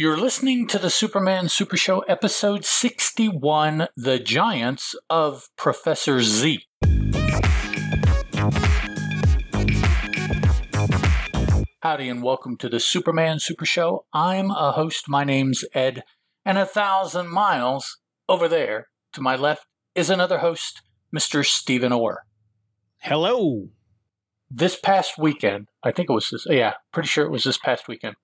You're listening to the Superman Super Show, episode 61 The Giants of Professor Zee. Howdy, and welcome to the Superman Super Show. I'm a host. My name's Ed, and a thousand miles over there to my left is another host, Mr. Steeven Orr. Hello. This past weekend, I think it was this, yeah, pretty sure it was this past weekend.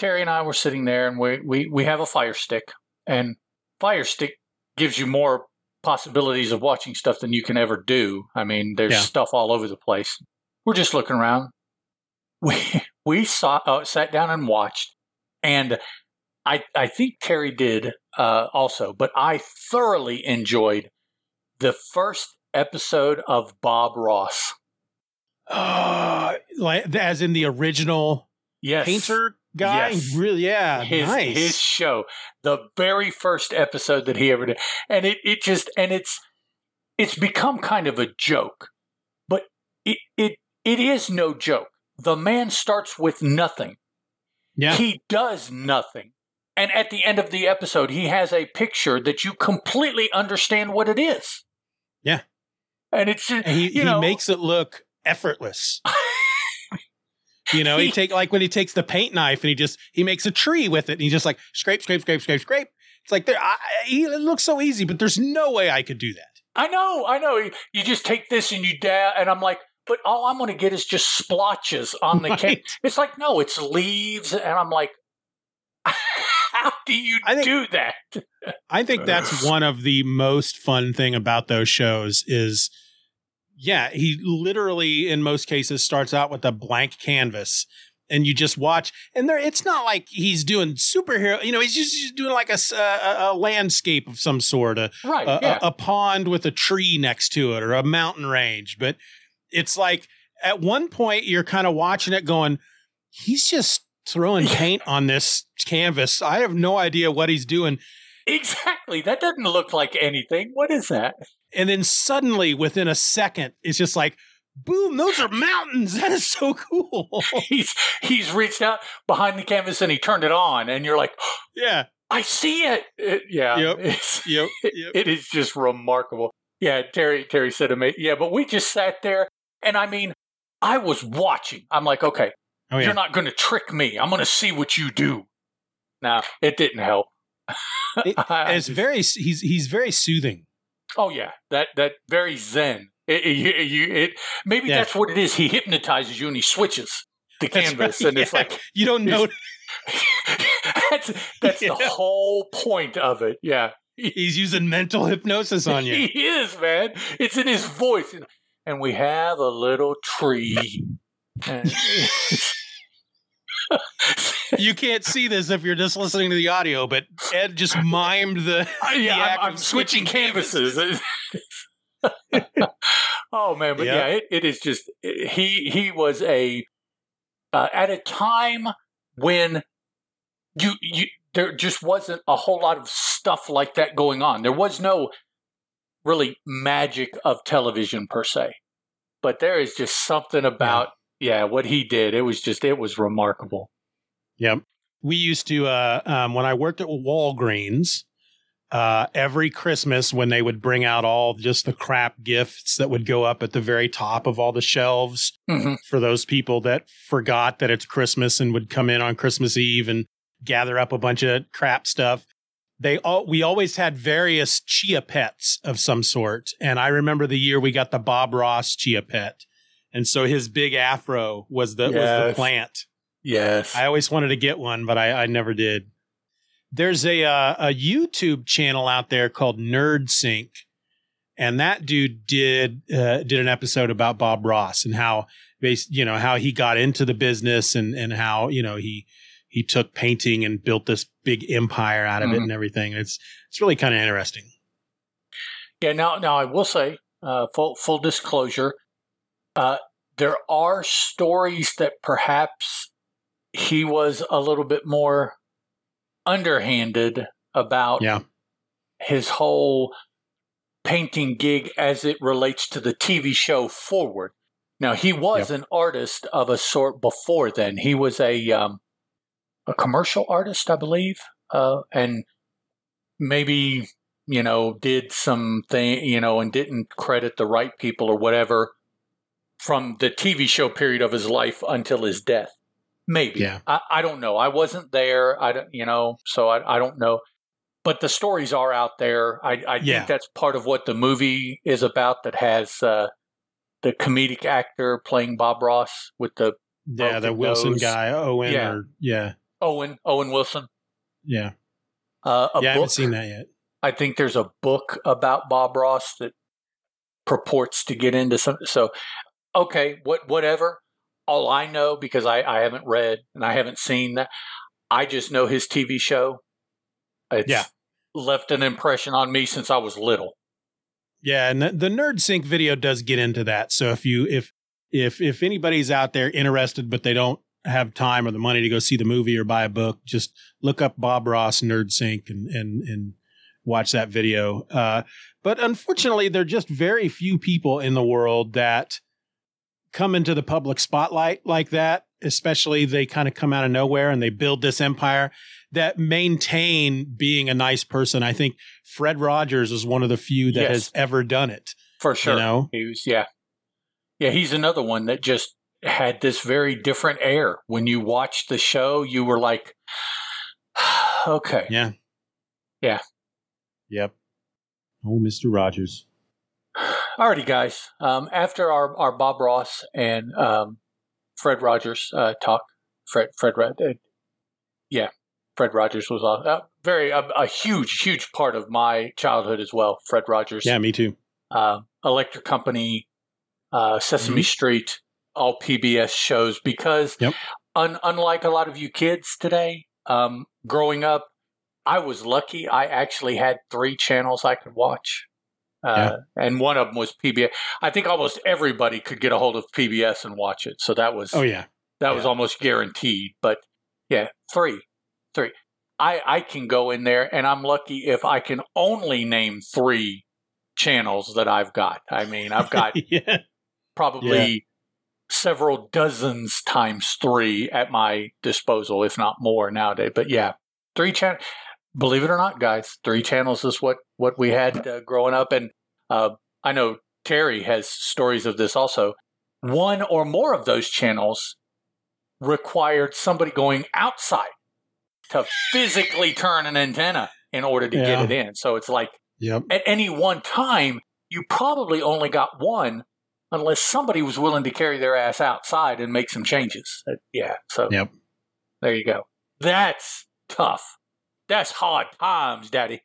Terry and I were sitting there, and we we we have a Fire Stick, and Fire Stick gives you more possibilities of watching stuff than you can ever do. I mean, there's Yeah. stuff all over the place. We're just looking around. We we saw uh, sat down and watched, and I I think Terry did uh, also, but I thoroughly enjoyed the first episode of Bob Ross. Uh, like as in the original Yes, painter guy. Yes. Really? Yeah. his nice. his show, the very first episode that he ever did, and it it just and it's it's become kind of a joke, but it it it is no joke. The man starts with nothing. yeah. He does nothing. And at the end of the episode, he has a picture that you completely understand what it is. Yeah. And it's And he you he know, makes it look effortless. you know, he, take like when he takes the paint knife and he just he makes a tree with it and he just like scrape, scrape, scrape, scrape, scrape. It's like there. I, he, it looks so easy, but there's no way I could do that. I know, I know. You- just take this and you dab, and I'm like, but all I'm going to get is just splotches on the. Right. It's like, no, it's leaves, and I'm like, how do you think- do that? I think that's one of the most fun thing about those shows is yeah, he literally in most cases starts out with a blank canvas and you just watch and there it's not like he's doing superhero, you know, he's just, just doing like a landscape of some sort, a, Right? a, yeah. a, a pond with a tree next to it or a mountain range, but it's like at one point you're kind of watching it going he's just throwing paint on this canvas. I have no idea what he's doing. exactly. That doesn't look like anything. What is that? And then suddenly, within a second, it's just like, boom, those are mountains. That is so cool. He's he's reached out behind the canvas and he turned it on, and you're like, yeah. I see it. It- yeah. Yep. It's- Yep. It- Yep. it is just remarkable. Yeah, Terry Terry said ama- yeah, but we just sat there and I mean, I was watching. I'm like, okay, Oh, yeah. you're not going to trick me. I'm going to see what you do. Now, it didn't help. It- it's very, he's, he's very soothing. Oh yeah, that that very zen. It, it, it- maybe Yeah. that's what it is. He hypnotizes you and he switches the That's canvas, right, and it's like You don't know. that's that's the whole point of it. Yeah, He's using mental hypnosis on you. He is, man. It's in his voice. And we have a little tree. You can't see this if you're just listening to the audio, but Ed just mimed the. yeah, act I'm, I'm switching switching canvases. oh man, but Yeah. yeah, it, it is just he he was a uh, at a time when you you there just wasn't a whole lot of stuff like that going on. There was no really magic of television per se, but there is just something about yeah what he did. It was just it was remarkable. Yep. We used to, uh, um, when I worked at Walgreens, uh, every Christmas when they would bring out all just the crap gifts that would go up at the very top of all the shelves Mhm. for those people that forgot that it's Christmas and would come in on Christmas Eve and gather up a bunch of crap stuff. They all we always had various chia pets of some sort. And I remember the year we got the Bob Ross chia pet. And so his big afro was the was the plant. Yes, I always wanted to get one, but I, I never did. There's a uh, a YouTube channel out there called NerdSync, and that dude did uh, did an episode about Bob Ross and how you know how he got into the business and and how you know he he took painting and built this big empire out of it Mhm. and everything. It's it's really kind of interesting. Yeah. Now, now I will say, uh, full full disclosure, uh, there are stories that perhaps he was a little bit more underhanded about Yeah. his whole painting gig as it relates to the TV show Forward. Now he was an artist of a sort before then. He was a um, a commercial artist, I believe, uh, and maybe you know did some thing, you know, and didn't credit the right people or whatever from the TV show period of his life until his death. Maybe. Yeah. I, I don't know. I wasn't there. I don't, you know, so I, I don't know. But the stories are out there. I, I Yeah. think that's part of what the movie is about. That has uh, the comedic actor playing Bob Ross with the Yeah, the Wilson nose. guy, Owen, Yeah. or yeah, Owen Owen Wilson. yeah, Uh, yeah. I haven't seen that yet. I think there's a book about Bob Ross that purports to get into some. So, okay, what whatever. All I know because I, I haven't read and I haven't seen that. I just know his TV show. It's Yeah. left an impression on me since I was little. Yeah, and the, the NerdSync video does get into that. So if you if if if anybody's out there interested but they don't have time or the money to go see the movie or buy a book, just look up Bob Ross NerdSync and and and watch that video. Uh, but unfortunately, there are just very few people in the world that come into the public spotlight like that. Especially they kind of come out of nowhere and they build this empire that maintain being a nice person. I think Fred Rogers is one of the few that Yes. has ever done it. For sure. know? He was, yeah. Yeah, he's another one that just had this very different air. When you watched the show, you were like, okay. Yeah. Yeah. Yep. Oh, Mr. Rogers. Alrighty, guys. Um, after our, our Bob Ross and um, Fred Rogers uh, talk, Fred Fred uh, yeah, Fred Rogers was a uh, very a, a huge huge part of my childhood as well. Fred Rogers, Yeah, me too. uh, Electric Company, uh, Sesame Street, all PBS shows. Because Yep. un- unlike a lot of you kids today, um, growing up, I was lucky. I actually had three channels I could watch. Uh, And one of them was PBS. I think almost everybody could get a hold of PBS and watch it. So that was Oh, yeah. that was almost guaranteed. But yeah, three, three. I I can go in there, and I'm lucky if I can only name three channels that I've got. I mean, I've got yeah. probably several dozens times three at my disposal, if not more nowadays. But yeah, three channels. Believe it or not, guys, three channels is what what we had uh, growing up, and uh, I know Terry has stories of this also. One or more of those channels required somebody going outside to physically turn an antenna in order to Yeah. get it in. So it's like Yep. at any one time, you probably only got one unless somebody was willing to carry their ass outside and make some changes. Uh, yeah. So Yep. there you go. That's tough. That's hard times, Daddy.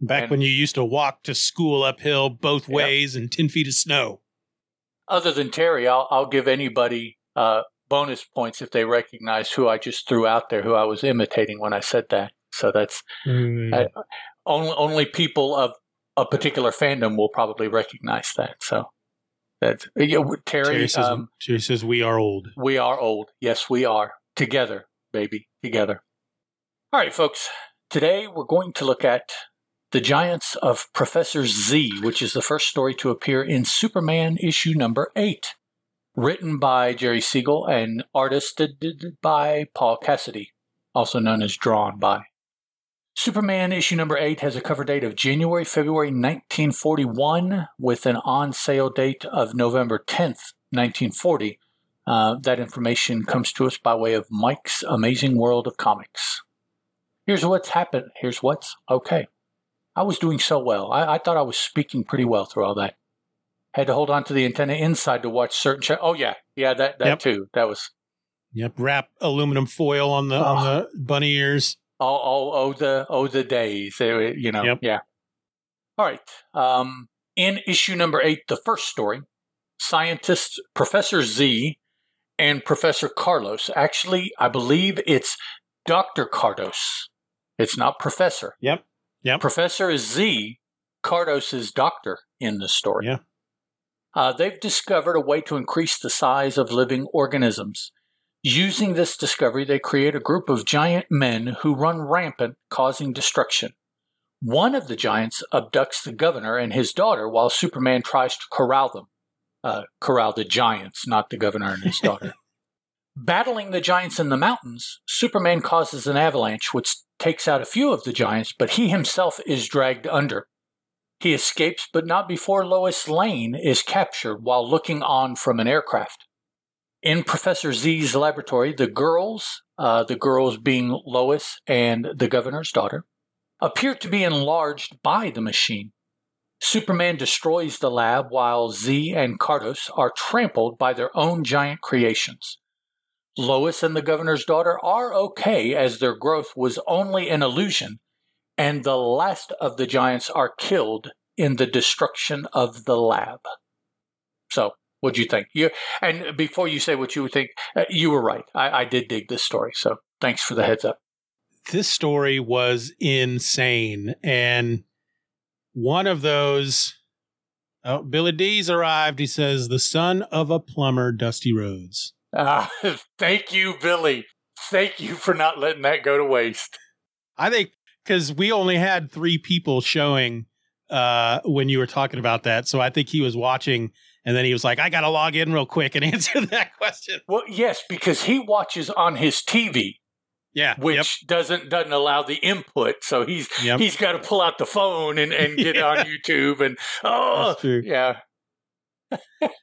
Back And- when you used to walk to school uphill both ways and 10 feet of snow. Other than Terry, I'll, I'll give anybody uh, bonus points if they recognize who I just threw out there, who I was imitating when I said that. So that's Mm. I- only only people of a particular fandom will probably recognize that. So that's yeah, Terry, Terry, says, um, Terry says, We are old. We are old. Yes, we are. Together, baby. Together. All right, folks. Today we're going to look at The Giants of Professor Zee, which is the first story to appear in Superman issue number eight. Written by Jerry Siegel and artisted by Paul Cassidy, also known as drawn by. Superman issue number eight has a cover date of January, February 1941, with an on sale date of November 10th, 1940. Uh, that information comes to us by way of Mike's Amazing World of Comics. Here's what's happened. Here's what's okay. I was doing so well. I, I thought I was speaking pretty well through all that. Had to hold on to the antenna inside to watch certain. Ch- oh yeah, yeah, that that Yep. too. That was Yep. Wrap aluminum foil on the on the bunny ears. Oh, oh, oh, the oh the days. You know, Yep. yeah. All right. Um, in issue number eight, the first story, scientists Professor Zee and Professor Carlos. Actually, I believe it's Doctor Cardos. It's not Professor. Yep. Yep. Professor is Zee. Cardos is Doctor in the story. Yeah. Uh, they've discovered a way to increase the size of living organisms. Using this discovery, they create a group of giant men who run rampant, causing destruction. One of the giants abducts the governor and his daughter while Superman tries to corral them. Uh, corral the giants, not the governor and his daughter. Battling the giants in the mountains, Superman causes an avalanche which takes out a few of the giants, but he himself is dragged under. He escapes, but not before Lois Lane is captured while looking on from an aircraft. In Professor Zee's laboratory, the girls, uh, the girls being Lois and the governor's daughter, appear to be enlarged by the machine. Superman destroys the lab while Zee and Cardos are trampled by their own giant creations. Lois and the governor's daughter are okay as their growth was only an illusion, and the last of the giants are killed in the destruction of the lab. So, what do you think? You and before you say what you would think, uh, you were right. I, I did dig this story, so thanks for the heads up. This story was insane, and one of those. Oh, Billy D's arrived. He says, "The son of a plumber, Dusty Rhodes." Uh, thank you, Billy. Thank you for not letting that go to waste. I think because we only had three people showing uh, when you were talking about that, so I think he was watching, and then he was like, "I got to log in real quick and answer that question." Well, yes, because he watches on his TV. Yeah, which yep. doesn't doesn't allow the input, so he's Yep. he's got to pull out the phone and, and get Yeah. on YouTube and oh yeah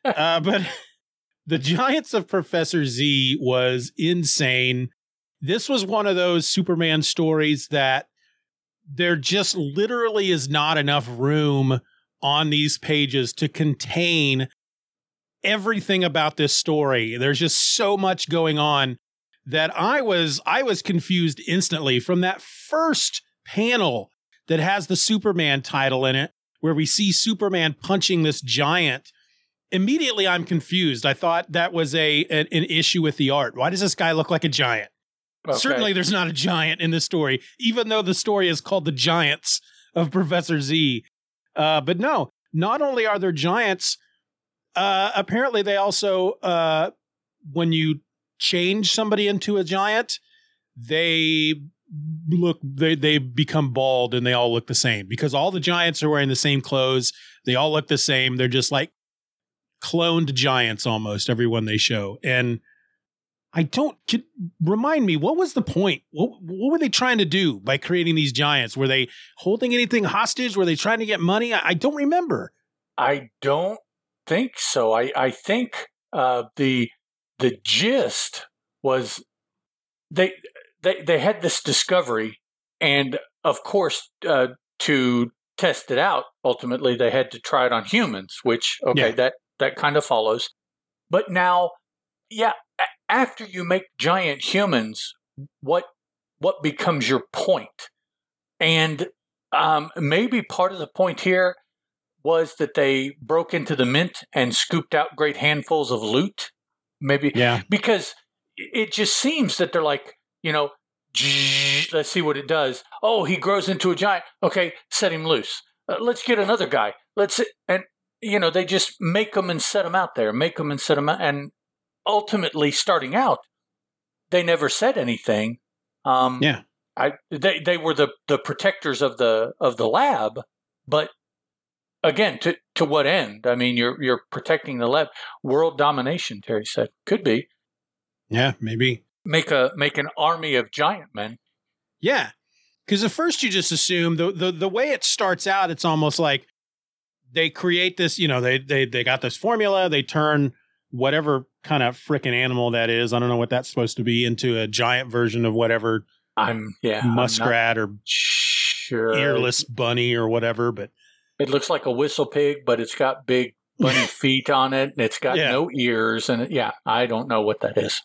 uh, but the Giants of Professor Zee was insane. This was one of those Superman stories that there just literally is not enough room on these pages to contain everything about this story. There's just so much going on that I was I was confused instantly from that first panel that has the Superman title in it where we see Superman punching this giant immediately I'm confused. I thought that was a an, an issue with the art. Why does this guy look like a giant? Okay. Certainly there's not a giant in this story, even though the story is called The Giants of Professor Zee. Uh, but no, not only are there giants, uh, apparently they also, uh, when you change somebody into a giant, they look they they become bald and they all look the same because all the giants are wearing the same clothes. They all look the same. They're just like cloned giants almost everyone they show. And I don't could, remind me what was the point? What what were they trying to do by creating these giants? Were they holding anything hostage? Were they trying to get money? I, I don't remember. I don't think so. I I think uh, the the gist was they they they had this discovery, and of course uh, to test it out, ultimately they had to try it on humans, which okay Yeah. that that kind of follows. But now, yeah, after you make giant humans, what what becomes your point? And um, maybe part of the point here was that they broke into the mint and scooped out great handfuls of loot. Maybe Yeah. because it just seems that they're like, you know, let's see what it does. Oh, he grows into a giant. Okay, set him loose. Uh, let's get another guy. Let's and you know they just make them and set them out there, make them and set them out, and ultimately starting out, they never said anything. Um, Yeah. I they they were the the protectors of the of the lab, but again, to to what end? I mean, you're you're protecting the lab. World domination, Terry said, could be Yeah, maybe. make a make an army of giant men. Yeah. Because at first you just assume the, the the way it starts out, it's almost like they create this, you know, they they they got this formula, they turn whatever kind of freaking animal that is, I don't know what that's supposed to be, into a giant version of whatever I'm yeah, I'm muskrat or sure. earless bunny or whatever, but It looks like a whistle pig, but it's got big bunny feet on it, and it's got Yeah. no ears. And it, yeah, I don't know what that is.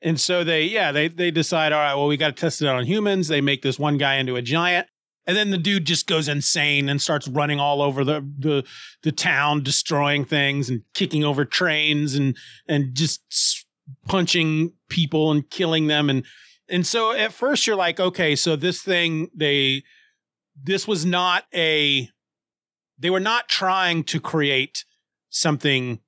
And so they, yeah, they they decide, all right, well, we got to test it out on humans. They make this one guy into a giant, and then the dude just goes insane and starts running all over the the the town, destroying things and kicking over trains and and just punching people and killing them. And and so at first you're like, okay, so this thing they this was not a they were not trying to create something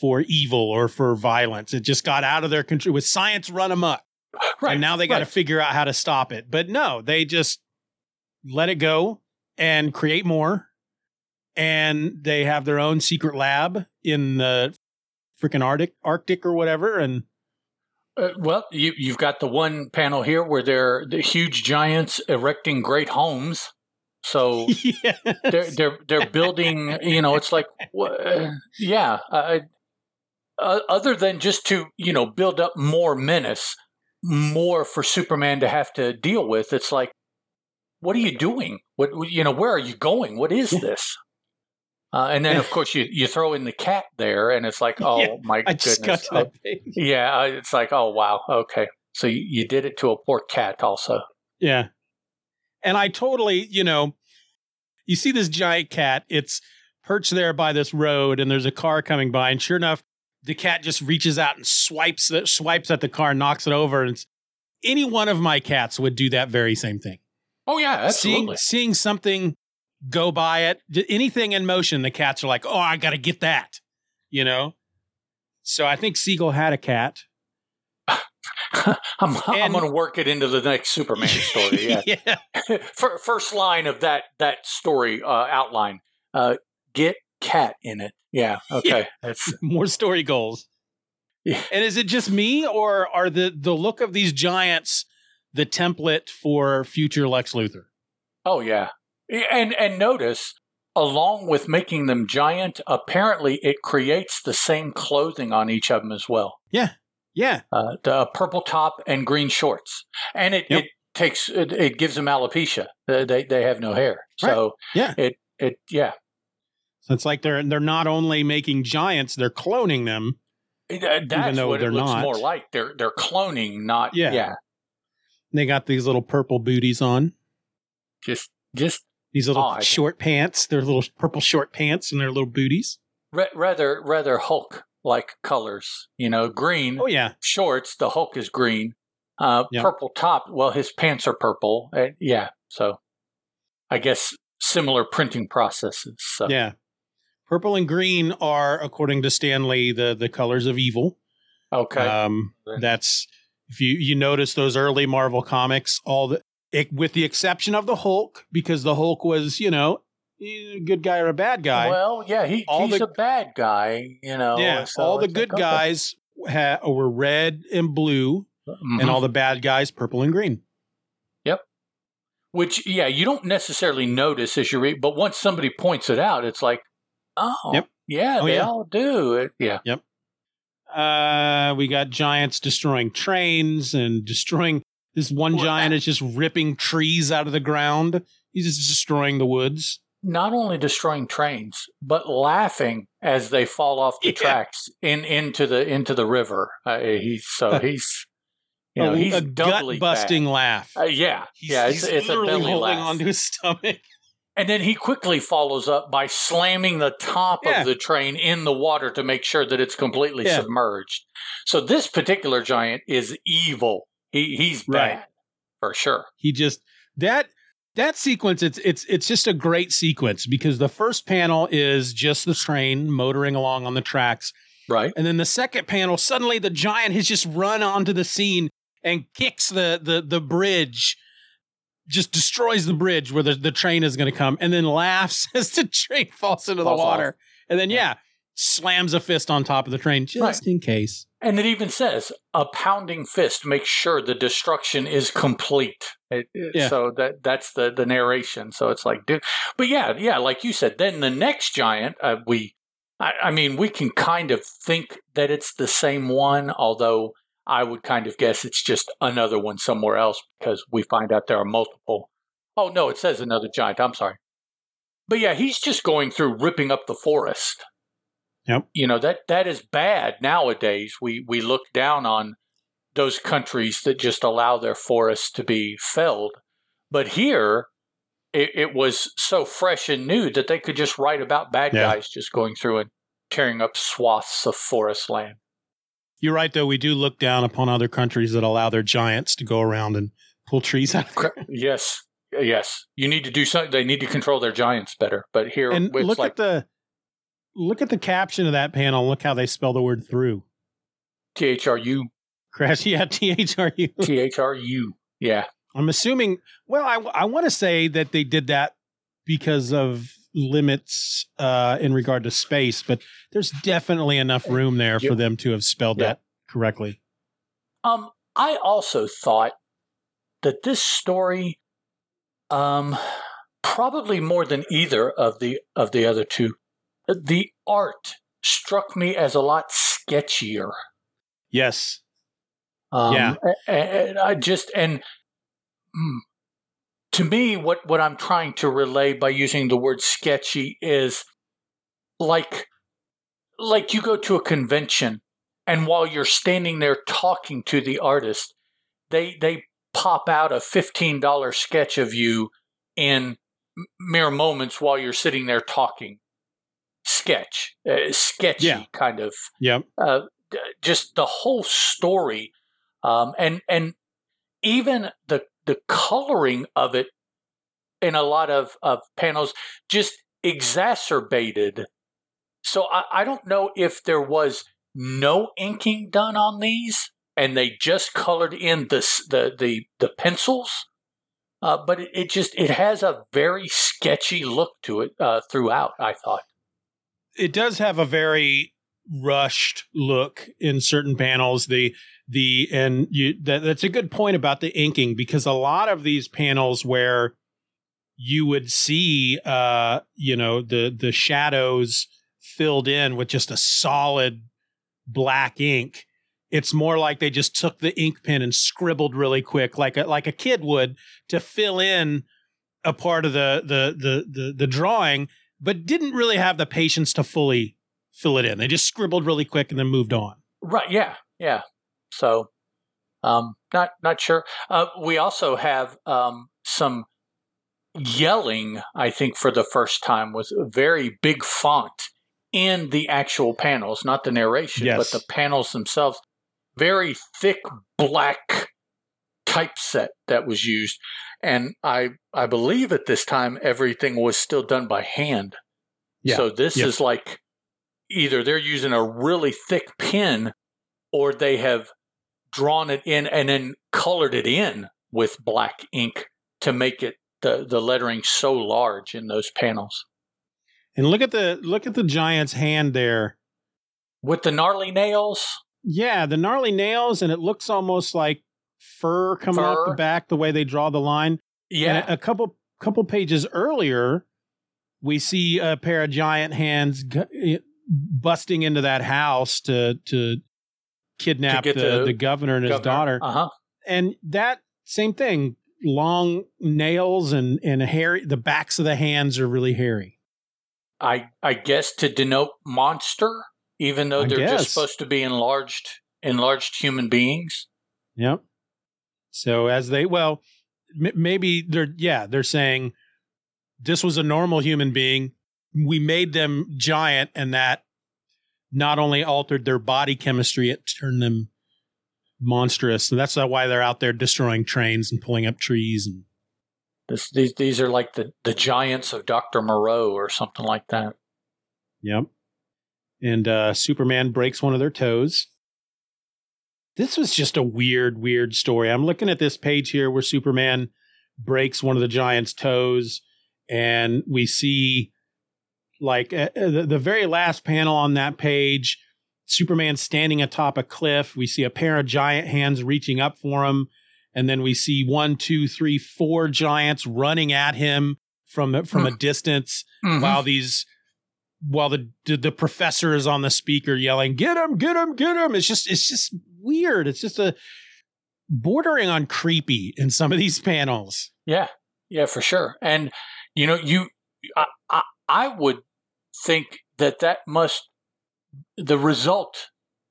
for evil or for violence. It just got out of their control. With science run amok, and now they got to right. figure out how to stop it. But no, they just let it go and create more. And they have their own secret lab in the freaking Arctic, Arctic or whatever. And Uh, well, you, you've got the one panel here where they're the huge giants erecting great homes. So yeah. they're they're they're building. You know, it's like, wha- yeah. Uh, uh, other than just to you know build up more menace, more for Superman to have to deal with. It's like, what are you doing? What you know? Where are you going? What is this? Uh, and then, of course, you, you throw in the cat there, and it's like, oh Yeah, my I goodness, Oh, yeah, it's like, oh wow, okay. So you, you did it to a poor cat, also. Yeah. And I totally, you know, you see this giant cat, it's perched there by this road, and there's a car coming by, and sure enough, the cat just reaches out and swipes the, swipes at the car, knocks it over, and it's, any one of my cats would do that very same thing. Oh yeah, Seeing absolutely. seeing something go by it, anything in motion, the cats are like, "Oh, I got to get that," you know. So I think Siegel had a cat. I'm, I'm going to work it into the next Superman story. Yeah. yeah. Fir- First line of that that story uh, outline: uh, get cat in it. Yeah. Okay. That's more story goals. Yeah. And is it just me, or are the the look of these giants the template for future Lex Luthor? oh yeah. And and notice, along with making them giant, apparently it creates the same clothing on each of them as well. Yeah, uh, the purple top and green shorts, and it, Yep. it takes it, it gives them alopecia. They they, have no hair, so Yeah. it it yeah. so it's like they're they're not only making giants, they're cloning them. That's though what they're it looks not. more like. They're they're cloning, not Yeah. yeah. They got these little purple booties on, Just just these little Odd. short pants. Their little purple short pants and their little booties. ra- rather rather Hulk like colors. You know, green Oh yeah, shorts. The Hulk is green. Uh, Yep. Purple top. Well, his pants are purple. Uh, yeah, so I guess similar printing processes. So yeah. Purple and green are, according to Stan Lee, the the colors of evil. okay. Um, that's if you you notice those early Marvel comics, all the it, with the exception of the Hulk, because the Hulk was you know a good guy or a bad guy. Well, yeah, he, All he's the- a bad guy, you know. yeah, so all the good like, okay. guys ha- were red and blue, Mhm. and all the bad guys purple and green. Yep. Which, yeah, you don't necessarily notice as you read, but once somebody points it out, it's like, oh, Yep. yeah, Oh, they yeah. all do. It, yeah. Uh, we got giants destroying trains and destroying. This one Well, giant that- is just ripping trees out of the ground. He's just destroying the woods. Not only destroying trains, but laughing as they fall off the Yeah. tracks in into the into the river. Uh, he's so he's you know a, he's a gut busting laugh. Uh, yeah, He's, yeah, it's, he's it's a literally belly holding laugh. onto his stomach. And then he quickly follows up by slamming the top Yeah. of the train in the water to make sure that it's completely Yeah. submerged. So this particular giant is evil. He he's Right. bad for sure. He just that that sequence. It's it's it's just a great sequence because the first panel is just the train motoring along on the tracks, Right. and then the second panel suddenly the giant has just run onto the scene and kicks the the the bridge. Just destroys the bridge where the, the train is going to come, and then laughs as the train falls into Falls the off. water. And then, yeah, slams a fist on top of the train just Right. in case. And it even says a pounding fist makes sure the destruction is complete. It- it- Yeah. So that that's the the narration. So it's like, dude. But yeah, yeah, like you said. Then the next giant, uh, we, I, I mean, we can kind of think that it's the same one, although I would kind of guess it's just another one somewhere else because we find out there are multiple. Oh no, it says another giant. I'm sorry. But yeah, he's just going through ripping up the forest Yep. you know that that is bad nowadays we we look down on those countries that just allow their forests to be felled but here it, it was so fresh and new that they could just write about bad Yeah. guys just going through and tearing up swaths of forest land You're right, though. We do look down upon other countries that allow their giants to go around and pull trees out. Yes yes you need to do something they need to control their giants better but here And look like at the look at the caption of that panel. Look how they spell the word "through." t-h-r-u Crash, yeah, T H R U. t-h-r-u yeah I'm assuming. Well, I I want to say that they did that because of limits uh, in regard to space, but there's definitely enough room there for them to have spelled Yeah. that correctly. Um, I also thought that this story, um, probably more than either of the of the other two, the art struck me as a lot sketchier. Yes. Um, Yeah. And I just and mm, to me, what what I'm trying to relay by using the word sketchy is like like you go to a convention and while you're standing there talking to the artist, they they pop out a fifteen dollar sketch of you in mere moments while you're sitting there talking. Sketch, uh, sketchy Yeah. kind of Yeah. uh, just the whole story, um, and and even the the coloring of it in a lot of of panels just exacerbated. So I, I don't know if there was no inking done on these, and they just colored in the the the, the pencils. Uh, but it, it just it has a very sketchy look to it uh, throughout. I thought. it does have a very rushed look in certain panels. The the and you that, that's a good point about the inking because a lot of these panels where you would see uh you know the the shadows filled in with just a solid black ink it's more like they just took the ink pen and scribbled really quick like a like a kid would to fill in a part of the the the the, the drawing but didn't really have the patience to fully fill it in. They just scribbled really quick and then moved on. Right. Yeah. Yeah. So, um, not not sure. Uh, we also have um, some yelling. I think for the first time was a very big font in the actual panels, not the narration, Yes. but the panels themselves. Very thick black typeset that was used, and I I believe at this time everything was still done by hand. Yeah. So this Yep. is like either they're using a really thick pen or they have drawn it in and then colored it in with black ink to make it the, the lettering so large in those panels. And look at the look at the giant's hand there. With the gnarly nails, Yeah, the gnarly nails, and it looks almost like fur coming off the back the way they draw the line. yeah, And a couple couple pages earlier, we see a pair of giant hands busting into that house to to kidnap get the, the the governor and his daughter. Uh huh. and that same thing long nails and and hairy the backs of the hands are really hairy I I guess to denote monster, even though I they're guess. just supposed to be enlarged enlarged human beings. yep so as they well m- maybe they're yeah they're saying this was a normal human being we made them giant and that not only altered their body chemistry it turned them monstrous And that's why they're out there destroying trains and pulling up trees and This, these these are like the, the giants of Doctor Moreau or something like that. Yep. And uh, Superman breaks one of their toes. This was just a weird, weird story. I'm looking at this page here where Superman breaks one of the giant's toes, and we see like uh, uh, the, the very last panel on that page Superman standing atop a cliff. We see a pair of giant hands reaching up for him. And then we see one, two, three, four giants running at him from from a distance Mm-hmm. while these while the, the the professor is on the speaker yelling get him get him get him it's just it's just weird it's just a bordering on creepy in some of these panels Yeah, yeah, for sure. And you know, you, I, I, I would think that that must the result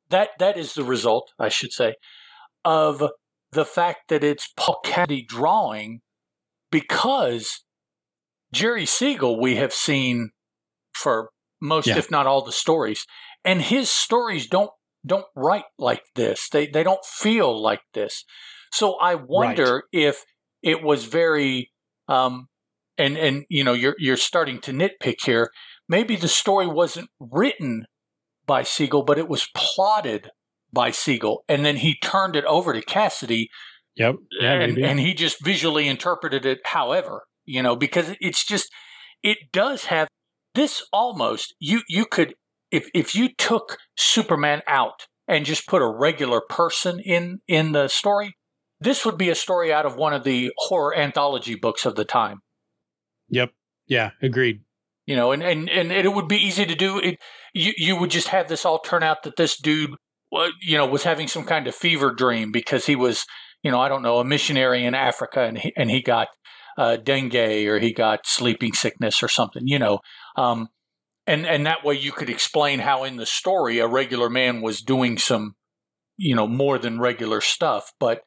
that that is the result, I should say, of the fact that it's Paul Cassidy drawing, because Jerry Siegel we have seen for most, Yeah. if not all, the stories, and his stories don't don't write like this. They they don't feel like this. So I wonder if it was very um and and you know you're you're starting to nitpick here maybe the story wasn't written by Siegel but it was plotted by Siegel and then he turned it over to Cassidy yep and, and he just visually interpreted it however you know because it's just it does have this almost you you could if if you took Superman out and just put a regular person in in the story, this would be a story out of one of the horror anthology books of the time. Yep. Yeah, agreed. You know, and and and it would be easy to do. It, you you would just have this all turn out that this dude, you know, was having some kind of fever dream because he was, you know, I don't know, a missionary in Africa, and he and he got uh, dengue or he got sleeping sickness or something. You know, um, and and that way you could explain how in the story a regular man was doing some, you know, more than regular stuff, but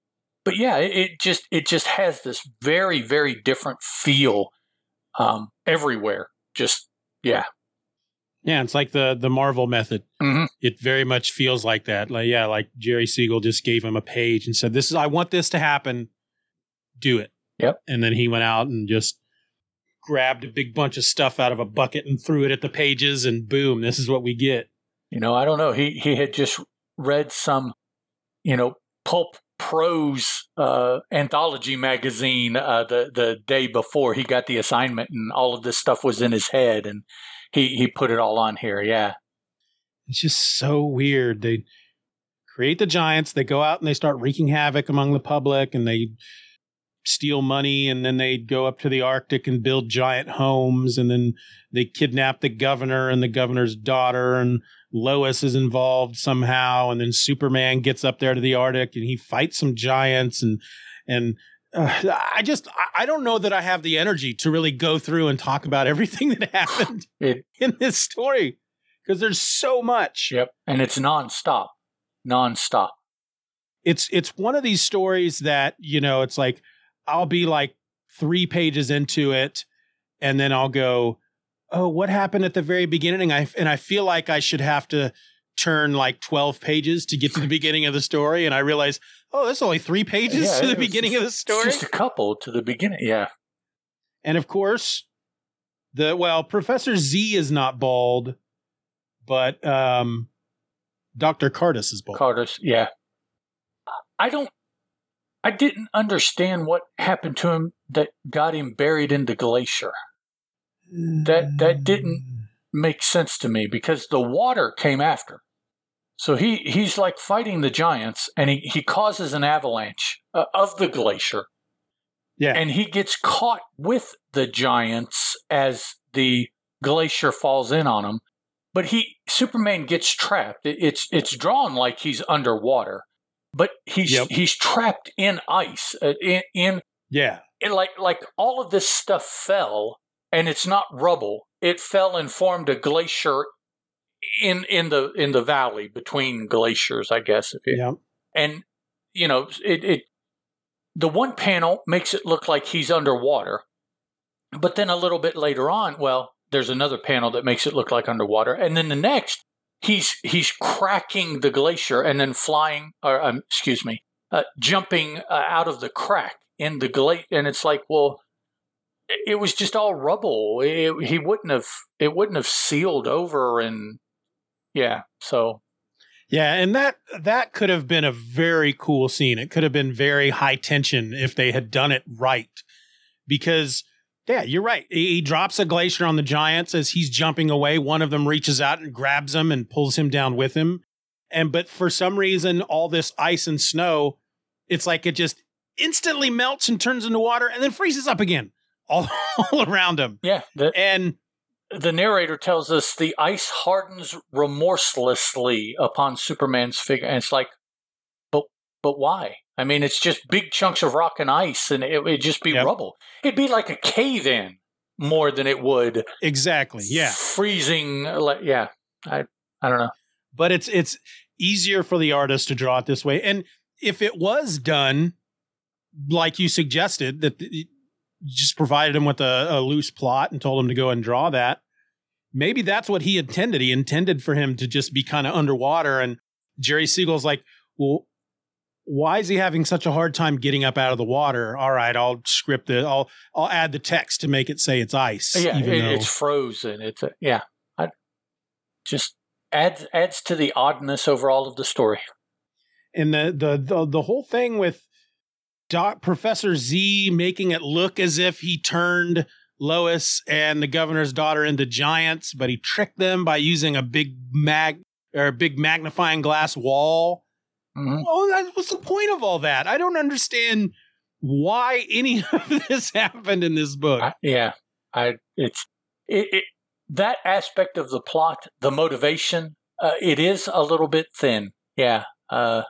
but yeah, it, it just it just has this very very different feel um, everywhere. Just yeah, yeah. It's like the the Marvel method. Mm-hmm. It very much feels like that. Like yeah, like Jerry Siegel just gave him a page and said, "This is I want this to happen. Do it." Yep. And then he went out and just grabbed a big bunch of stuff out of a bucket and threw it at the pages, and boom, this is what we get. You know, I don't know. He he had just read some, you know, pulp prose uh, anthology magazine uh, the the day before he got the assignment, and all of this stuff was in his head, and he he put it all on here. Yeah, it's just so weird. They create the giants, they go out and they start wreaking havoc among the public, and they steal money and then they go up to the Arctic and build giant homes and then they kidnap the governor and the governor's daughter and Lois is involved somehow and then Superman gets up there to the Arctic and he fights some giants and and uh, I just I don't know that I have the energy to really go through and talk about everything that happened in this story because there's so much. Yep, and it's nonstop, nonstop. It's it's one of these stories that you know it's like I'll be like three pages into it, and then I'll go, "Oh, what happened at the very beginning?" I and I feel like I should have to turn like 12 pages to get to the beginning of the story and i realize oh there's only three pages yeah, to the beginning just, of the story just a couple to the beginning yeah. And of course the well professor zee is not bald but um dr cardos is bald. Cardos yeah. I don't I didn't understand what happened to him that got him buried in the glacier. That that didn't make sense to me because the water came after. So he he's like fighting the giants and he he causes an avalanche uh, of the glacier. Yeah. And he gets caught with the giants as the glacier falls in on him. But he Superman gets trapped. It, it's it's drawn like he's underwater but he's yep. he's trapped in ice uh, in, in yeah in like like all of this stuff fell and it's not rubble it fell and formed a glacier in in the in the valley between glaciers i guess if you yep. and you know it, it the one panel makes it look like he's underwater but then a little bit later on well there's another panel that makes it look like underwater and then the next he's he's cracking the glacier and then flying, or um, excuse me, uh, jumping uh, out of the crack in the glacier, and it's like, well, it was just all rubble. It, he wouldn't have it wouldn't have sealed over, and yeah, so. Yeah, and that that could have been a very cool scene. It could have been very high tension if they had done it right. Because yeah, you're right. He drops a glacier on the Giants as he's jumping away. One of them reaches out and grabs him and pulls him down with him. And but for some reason, all this ice and snow, it's like it just instantly melts and turns into water and then freezes up again all, all around him. Yeah. The, and the narrator tells us the ice hardens remorselessly upon Superman's figure. And it's like, but but why? I mean, it's just big chunks of rock and ice, and it would just be yep. rubble. It'd be like a cave in more than it would exactly. Yeah, freezing. Yeah, I I don't know. But it's it's easier for the artist to draw it this way, and if it was done like you suggested, that just provided him with a, a loose plot and told him to go and draw that, maybe that's what he intended. He intended for him to just be kind of underwater, and Jerry Siegel's like, well why is he having such a hard time getting up out of the water? All right, I'll script it. I'll I'll add the text to make it say it's ice. Yeah, it, it's frozen. It's a, yeah. I, just adds adds to the oddness over all of the story. And the the the, the whole thing with Doc Professor Zee making it look as if he turned Lois and the governor's daughter into giants, but he tricked them by using a big mag or a big magnifying glass wall. Mhm. Oh, that what's the point of all that? I don't understand why any of this happened in this book. I- yeah, I it's it, it that aspect of the plot, the motivation, uh, it is a little bit thin. Yeah, uh,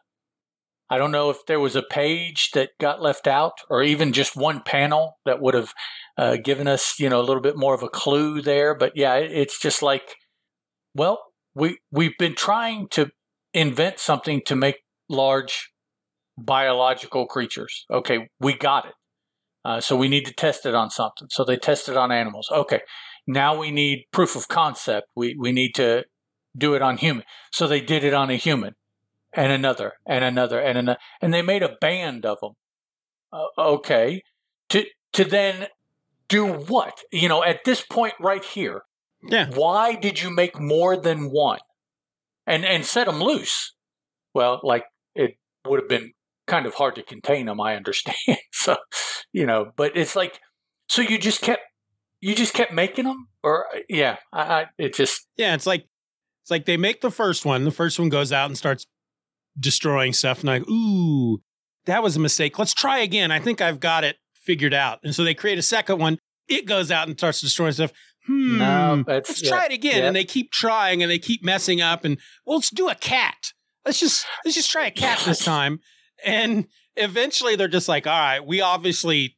I don't know if there was a page that got left out, or even just one panel that would have uh, given us, you know, a little bit more of a clue there. But yeah, it, it's just like, well, we we've been trying to invent something to make large biological creatures. Okay, we got it. Uh, so we need to test it on something. So they tested on animals. Okay, now we need proof of concept. We we need to do it on human. So they did it on a human, and another, and another, and another, and they made a band of them. Uh, okay, to to then do what? You know, at this point right here, Yeah. why did you make more than one, and and set them loose? Well, like it would have been kind of hard to contain them. I understand. so, you know, but it's like, so you just kept, you just kept making them, or yeah, I, I it just Yeah, it's like it's like they make the first one. The first one goes out and starts destroying stuff, and like, ooh, that was a mistake. Let's try again. I think I've got it figured out. And so they create a second one. It goes out and starts destroying stuff. Hmm. No, let's yeah, try it again. yeah. And they keep trying and they keep messing up. And well, let's do a cat. Let's just let's just try a cat this time. And eventually they're just like, all right, we obviously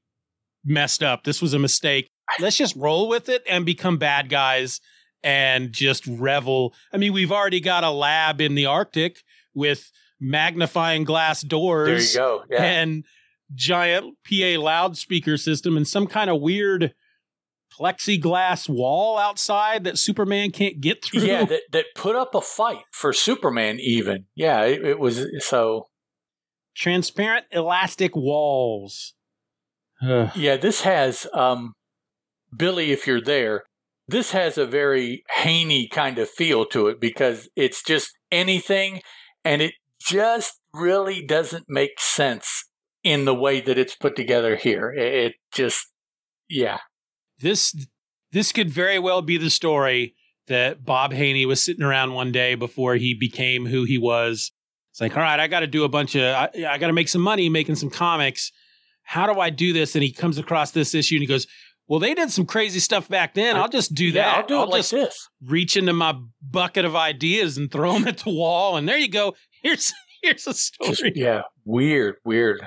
messed up. This was a mistake. Let's just roll with it and become bad guys and just revel. I mean, we've already got a lab in the Arctic with magnifying glass doors. there you go. Yeah, and giant PA loudspeaker system and some kind of weird plexiglass wall outside that Superman can't get through. yeah, that that put up a fight for Superman. Even yeah, it, it was so. Transparent elastic walls. Ugh. Yeah, this has um, Billy. If you're there, this has a very Haney kind of feel to it because it's just anything, and it just really doesn't make sense in the way that it's put together here. It, it just, yeah, this this could very well be the story that Bob Haney was sitting around one day before he became who he was. It's like, all right, I got to do a bunch of, I, I got to make some money making some comics. How do I do this? And he comes across this issue and he goes, "Well, they did some crazy stuff back then. I'll just do yeah, that. I'll do it like just this. reach into my bucket of ideas and throw them at the wall, and there you go. Here's here's a story. Just, yeah, weird, weird.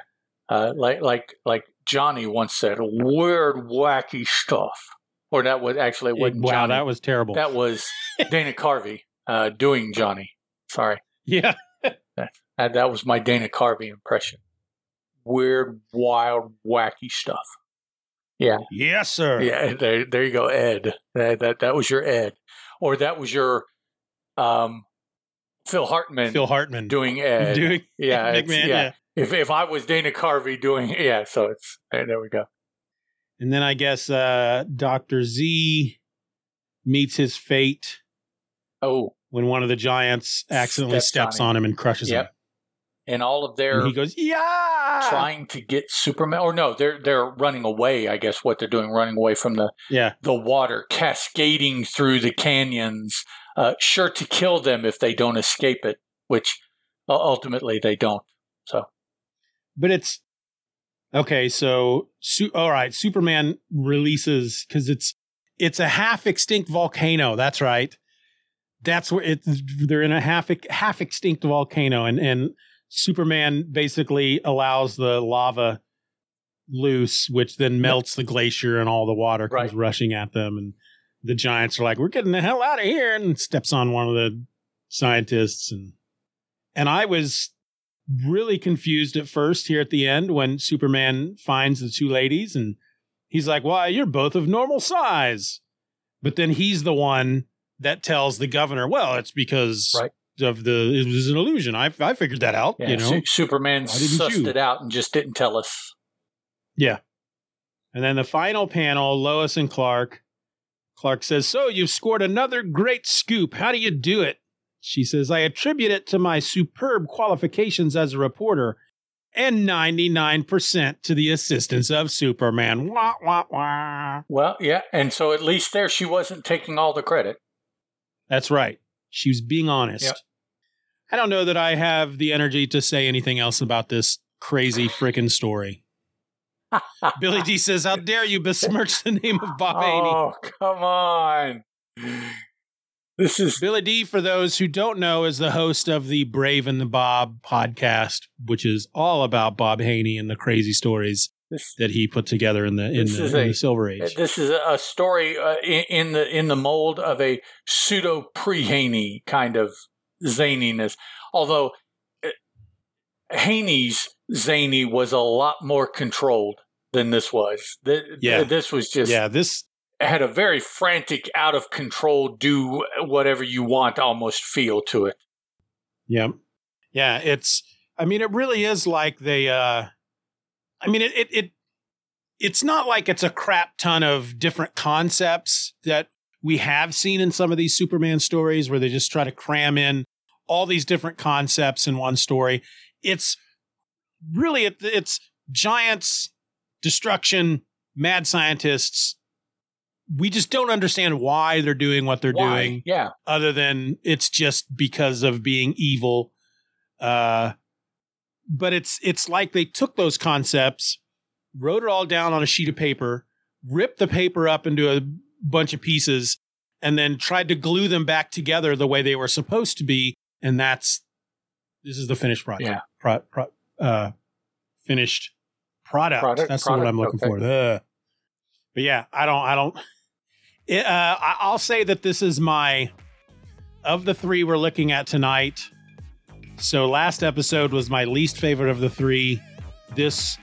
Uh, like like like Johnny once said, weird, wacky stuff. Or that was actually wasn't wow, Johnny. that was terrible. That was Dana Carvey uh, doing Johnny. Sorry, yeah, that, that was my Dana Carvey impression. Weird, wild, wacky stuff. Yeah, yes, sir. yeah. There, there you go, Ed. That, that that was your Ed, or that was your um, Phil Hartman Phil Hartman doing Ed. doing yeah, Man. yeah. yeah. If if I was Dana Carvey doing, yeah. So it's there. There we go. And then I guess uh, Doctor Zee meets his fate Oh, when one of the giants accidentally Steps steps, on on him and crushes Yep. him. and all of their And he goes, "Yeah!" trying to get Superman, or no, they're they're running away. I guess what they're doing, running away from the Yeah, the water cascading through the canyons, uh, sure to kill them if they don't escape it, which uh, ultimately they don't. So but it's okay. So, su- all right, Superman releases because it's it's a half extinct volcano. That's right. That's where it. They're in a half half extinct volcano, and and Superman basically allows the lava loose, which then melts the glacier, and all the water comes Right. rushing at them, and the giants are like, "We're getting the hell out of here!" and steps on one of the scientists, and and I was really confused at first here at the end when Superman finds the two ladies and he's like, Why, you're both of normal size. But then he's the one that tells the governor, Well, it's because Right. of the it was an illusion. I I figured that out. yeah, you know? Su- Superman sussed you? it out and just didn't tell us. Yeah. And then the final panel, Lois and Clark. Clark says, So you've scored another great scoop. How do you do it? She says, I attribute it to my superb qualifications as a reporter and 99% to the assistance of Superman. Wah, wah, wah. Well, yeah, and so at least there she wasn't taking all the credit. That's right. She was being honest. Yep. I don't know that I have the energy to say anything else about this crazy freaking story. Billy D says, How dare you besmirch the name of Bob Haney? Oh, come on. This is Billy D, for those who don't know, is the host of the Brave and the Bob podcast, which is all about Bob Haney and the crazy stories this, that he put together in the in, the, in a- the Silver Age. this is a story uh, in, in the in the mold of a pseudo pre Haney kind of zaniness. Although uh, Haney's zany was a lot more controlled than this was. Th- Yeah. this was just yeah, this had a very frantic, out of control, do whatever you want almost feel to it. Yeah. Yeah, it's I mean it really is like they uh I mean it it, it it's not like it's a crap ton of different concepts that we have seen in some of these Superman stories where they just try to cram in all these different concepts in one story. It's really it, it's giants, destruction, mad scientists. We just don't understand why they're doing what they're Why? doing Yeah. other than it's just because of being evil. Uh, but it's it's like they took those concepts, wrote it all down on a sheet of paper, ripped the paper up into a bunch of pieces, and then tried to glue them back together the way they were supposed to be. And that's this is the finished product. Yeah. Pro, pro, uh, finished product. Product, That's product, I'm looking okay. for. Ugh. But yeah, I don't. I don't. It, uh, I'll say that this is my of the three we're looking at tonight. So last episode was my least favorite of the three. This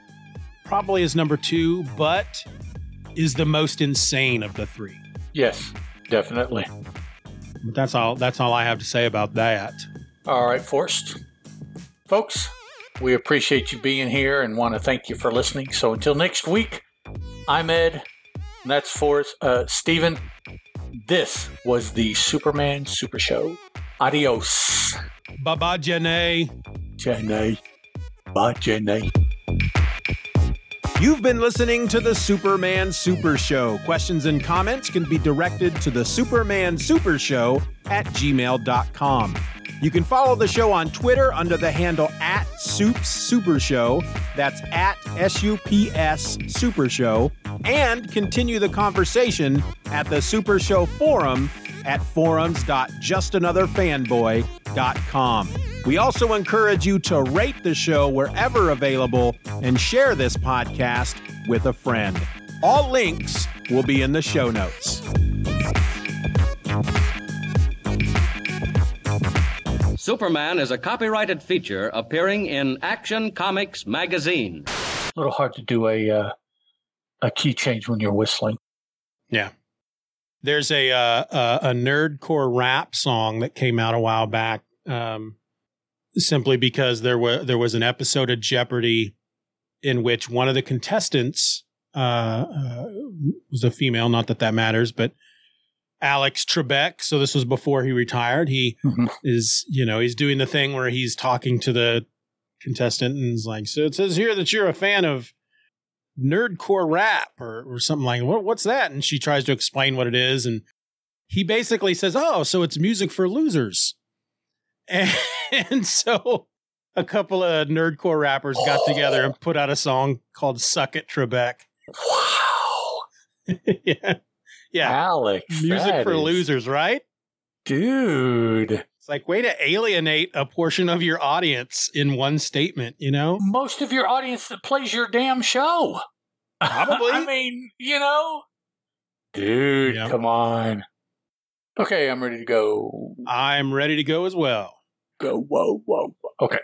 probably is number two, but is the most insane of the three. Yes, definitely. But that's all. That's all I have to say about that. All right, Forrest. Folks, we appreciate you being here and want to thank you for listening. So until next week, I'm Ed. And that's for Uh, Steeven, this was the Superman Super Show. Adios. Baba Janae. Jenny. Bye, Jenny. You've been listening to the Superman Super Show. Questions and comments can be directed to the Superman Super Show at gmail.com. You can follow the show on Twitter under the handle at Sups Super Show. That's at S U P S Super Show. And continue the conversation at the Super Show Forum at forums.justanotherfanboy.com. We also encourage you to rate the show wherever available and share this podcast with a friend. All links will be in the show notes. Superman is a copyrighted feature appearing in Action Comics magazine. A little hard to do a uh, a key change when you're whistling. Yeah. There's a uh, a, a nerdcore rap song that came out a while back, um, simply because there was there was an episode of Jeopardy in which one of the contestants uh, uh, was a female. Not that that matters, but Alex Trebek. So this was before he retired. He Mhm. is, you know, he's doing the thing where he's talking to the contestant and is like, "So it says here that you're a fan of." nerdcore rap or, or something like what, what's that and she tries to explain what it is and he basically says oh so it's music for losers and, and so a couple of nerdcore rappers got together and put out a song called suck it trebek Wow. yeah yeah Alex. music for is- losers right Dude. it's like way to alienate a portion of your audience in one statement you know most of your audience that plays your damn show. Probably. I mean, you know, dude, Yep. come on. Okay, I'm ready to go. i'm ready to go as well Go, whoa, whoa. whoa. Okay.